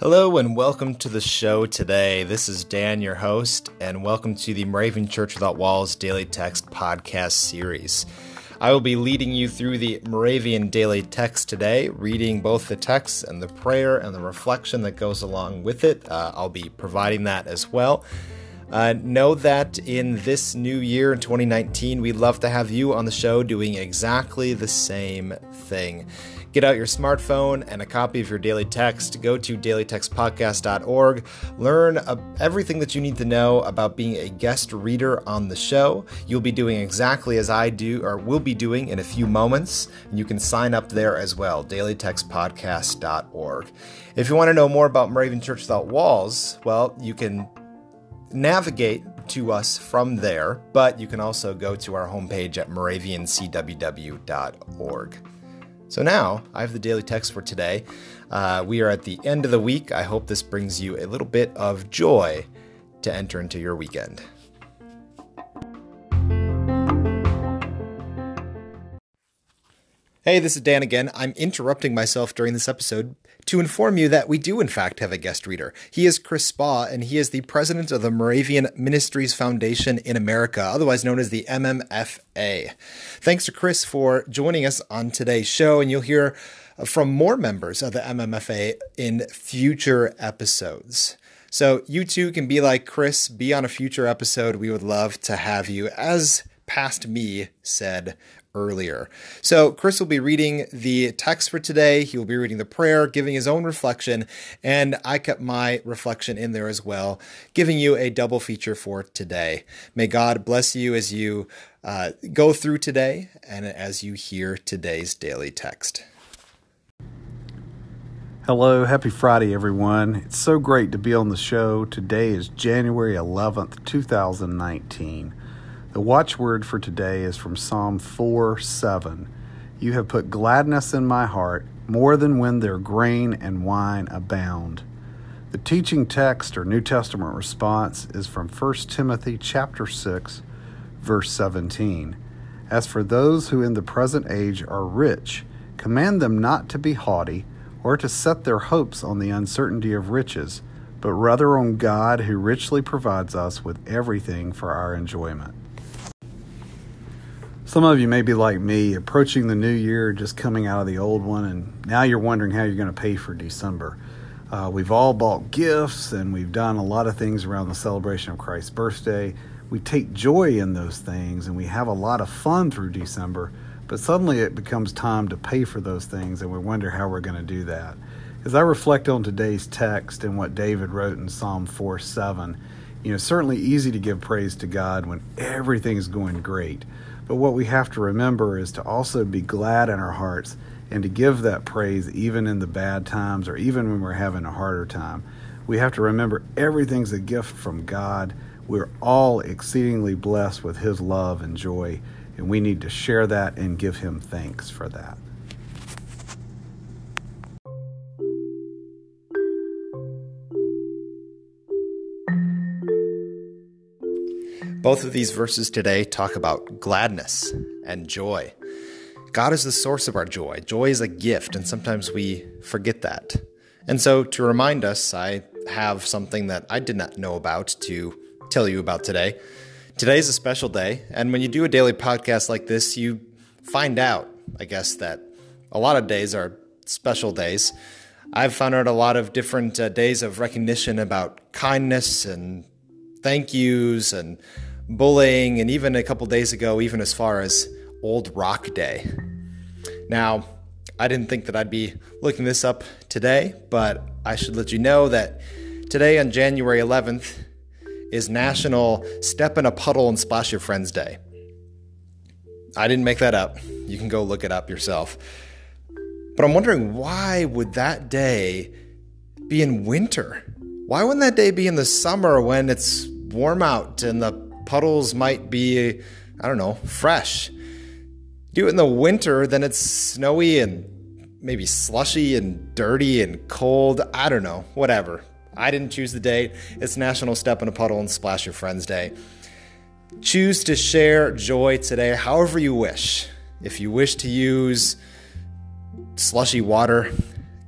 Hello and welcome to the show today. This is Dan, your host, and welcome to the Moravian Church Without Walls Daily Text podcast series. I will be leading you through the Moravian Daily Text today, reading both the text and the prayer and the reflection that goes along with it. Uh, I'll be providing that as well. Uh, know that in this new year in 2019, we'd love to have you on the show doing exactly the same thing. Get out your smartphone and a copy of your daily text. Go to dailytextpodcast.org. Learn uh, everything that you need to know about being a guest reader on the show. You'll be doing exactly as I do, or will be doing in a few moments. And You can sign up there as well, dailytextpodcast.org. If you want to know more about Moravian Church Without Walls, well, you can navigate to us from there, but you can also go to our homepage at moraviancww.org. So now I have the daily text for today. Uh, we are at the end of the week. I hope this brings you a little bit of joy to enter into your weekend. Hey, this is Dan again. I'm interrupting myself during this episode to inform you that we do, in fact, have a guest reader. He is Chris Spaugh, and he is the president of the Moravian Ministries Foundation in America, otherwise known as the MMFA. Thanks to Chris for joining us on today's show, and you'll hear from more members of the MMFA in future episodes. So you too can be like Chris, be on a future episode. We would love to have you, as past me said earlier. So, Chris will be reading the text for today. He will be reading the prayer, giving his own reflection, and I kept my reflection in there as well, giving you a double feature for today. May God bless you as you uh, go through today and as you hear today's daily text. Hello, happy Friday, everyone. It's so great to be on the show. Today is January 11th, 2019. The watchword for today is from Psalm 4 7. You have put gladness in my heart more than when their grain and wine abound. The teaching text or New Testament response is from 1 Timothy chapter 6 verse 17. As for those who in the present age are rich, command them not to be haughty or to set their hopes on the uncertainty of riches, but rather on God who richly provides us with everything for our enjoyment. Some of you may be like me, approaching the new year, just coming out of the old one, and now you're wondering how you're going to pay for December. Uh, we've all bought gifts and we've done a lot of things around the celebration of Christ's birthday. We take joy in those things and we have a lot of fun through December, but suddenly it becomes time to pay for those things and we wonder how we're going to do that. As I reflect on today's text and what David wrote in Psalm 4 7, you know, certainly easy to give praise to God when everything's going great. But what we have to remember is to also be glad in our hearts and to give that praise even in the bad times or even when we're having a harder time. We have to remember everything's a gift from God. We're all exceedingly blessed with His love and joy, and we need to share that and give Him thanks for that. Both of these verses today talk about gladness and joy. God is the source of our joy. Joy is a gift, and sometimes we forget that. And so, to remind us, I have something that I did not know about to tell you about today. Today is a special day, and when you do a daily podcast like this, you find out, I guess, that a lot of days are special days. I've found out a lot of different uh, days of recognition about kindness and thank yous and bullying, and even a couple days ago, even as far as Old Rock Day. Now, I didn't think that I'd be looking this up today, but I should let you know that today on January 11th is National Step in a Puddle and Splash Your Friends Day. I didn't make that up. You can go look it up yourself. But I'm wondering why would that day be in winter? Why wouldn't that day be in the summer when it's warm out and the puddles might be, I don't know, fresh. Do it in the winter, then it's snowy and maybe slushy and dirty and cold. I don't know, whatever. I didn't choose the date. It's National Step in a Puddle and Splash Your Friends Day. Choose to share joy today however you wish. If you wish to use slushy water,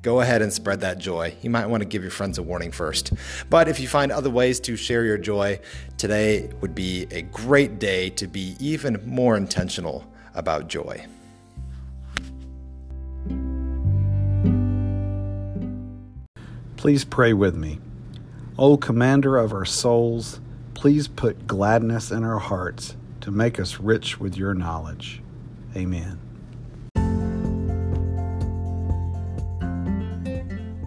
go ahead and spread that joy. You might want to give your friends a warning first. But if you find other ways to share your joy, today would be a great day to be even more intentional about joy. Please pray with me. O Commander of our souls, please put gladness in our hearts to make us rich with your knowledge. Amen.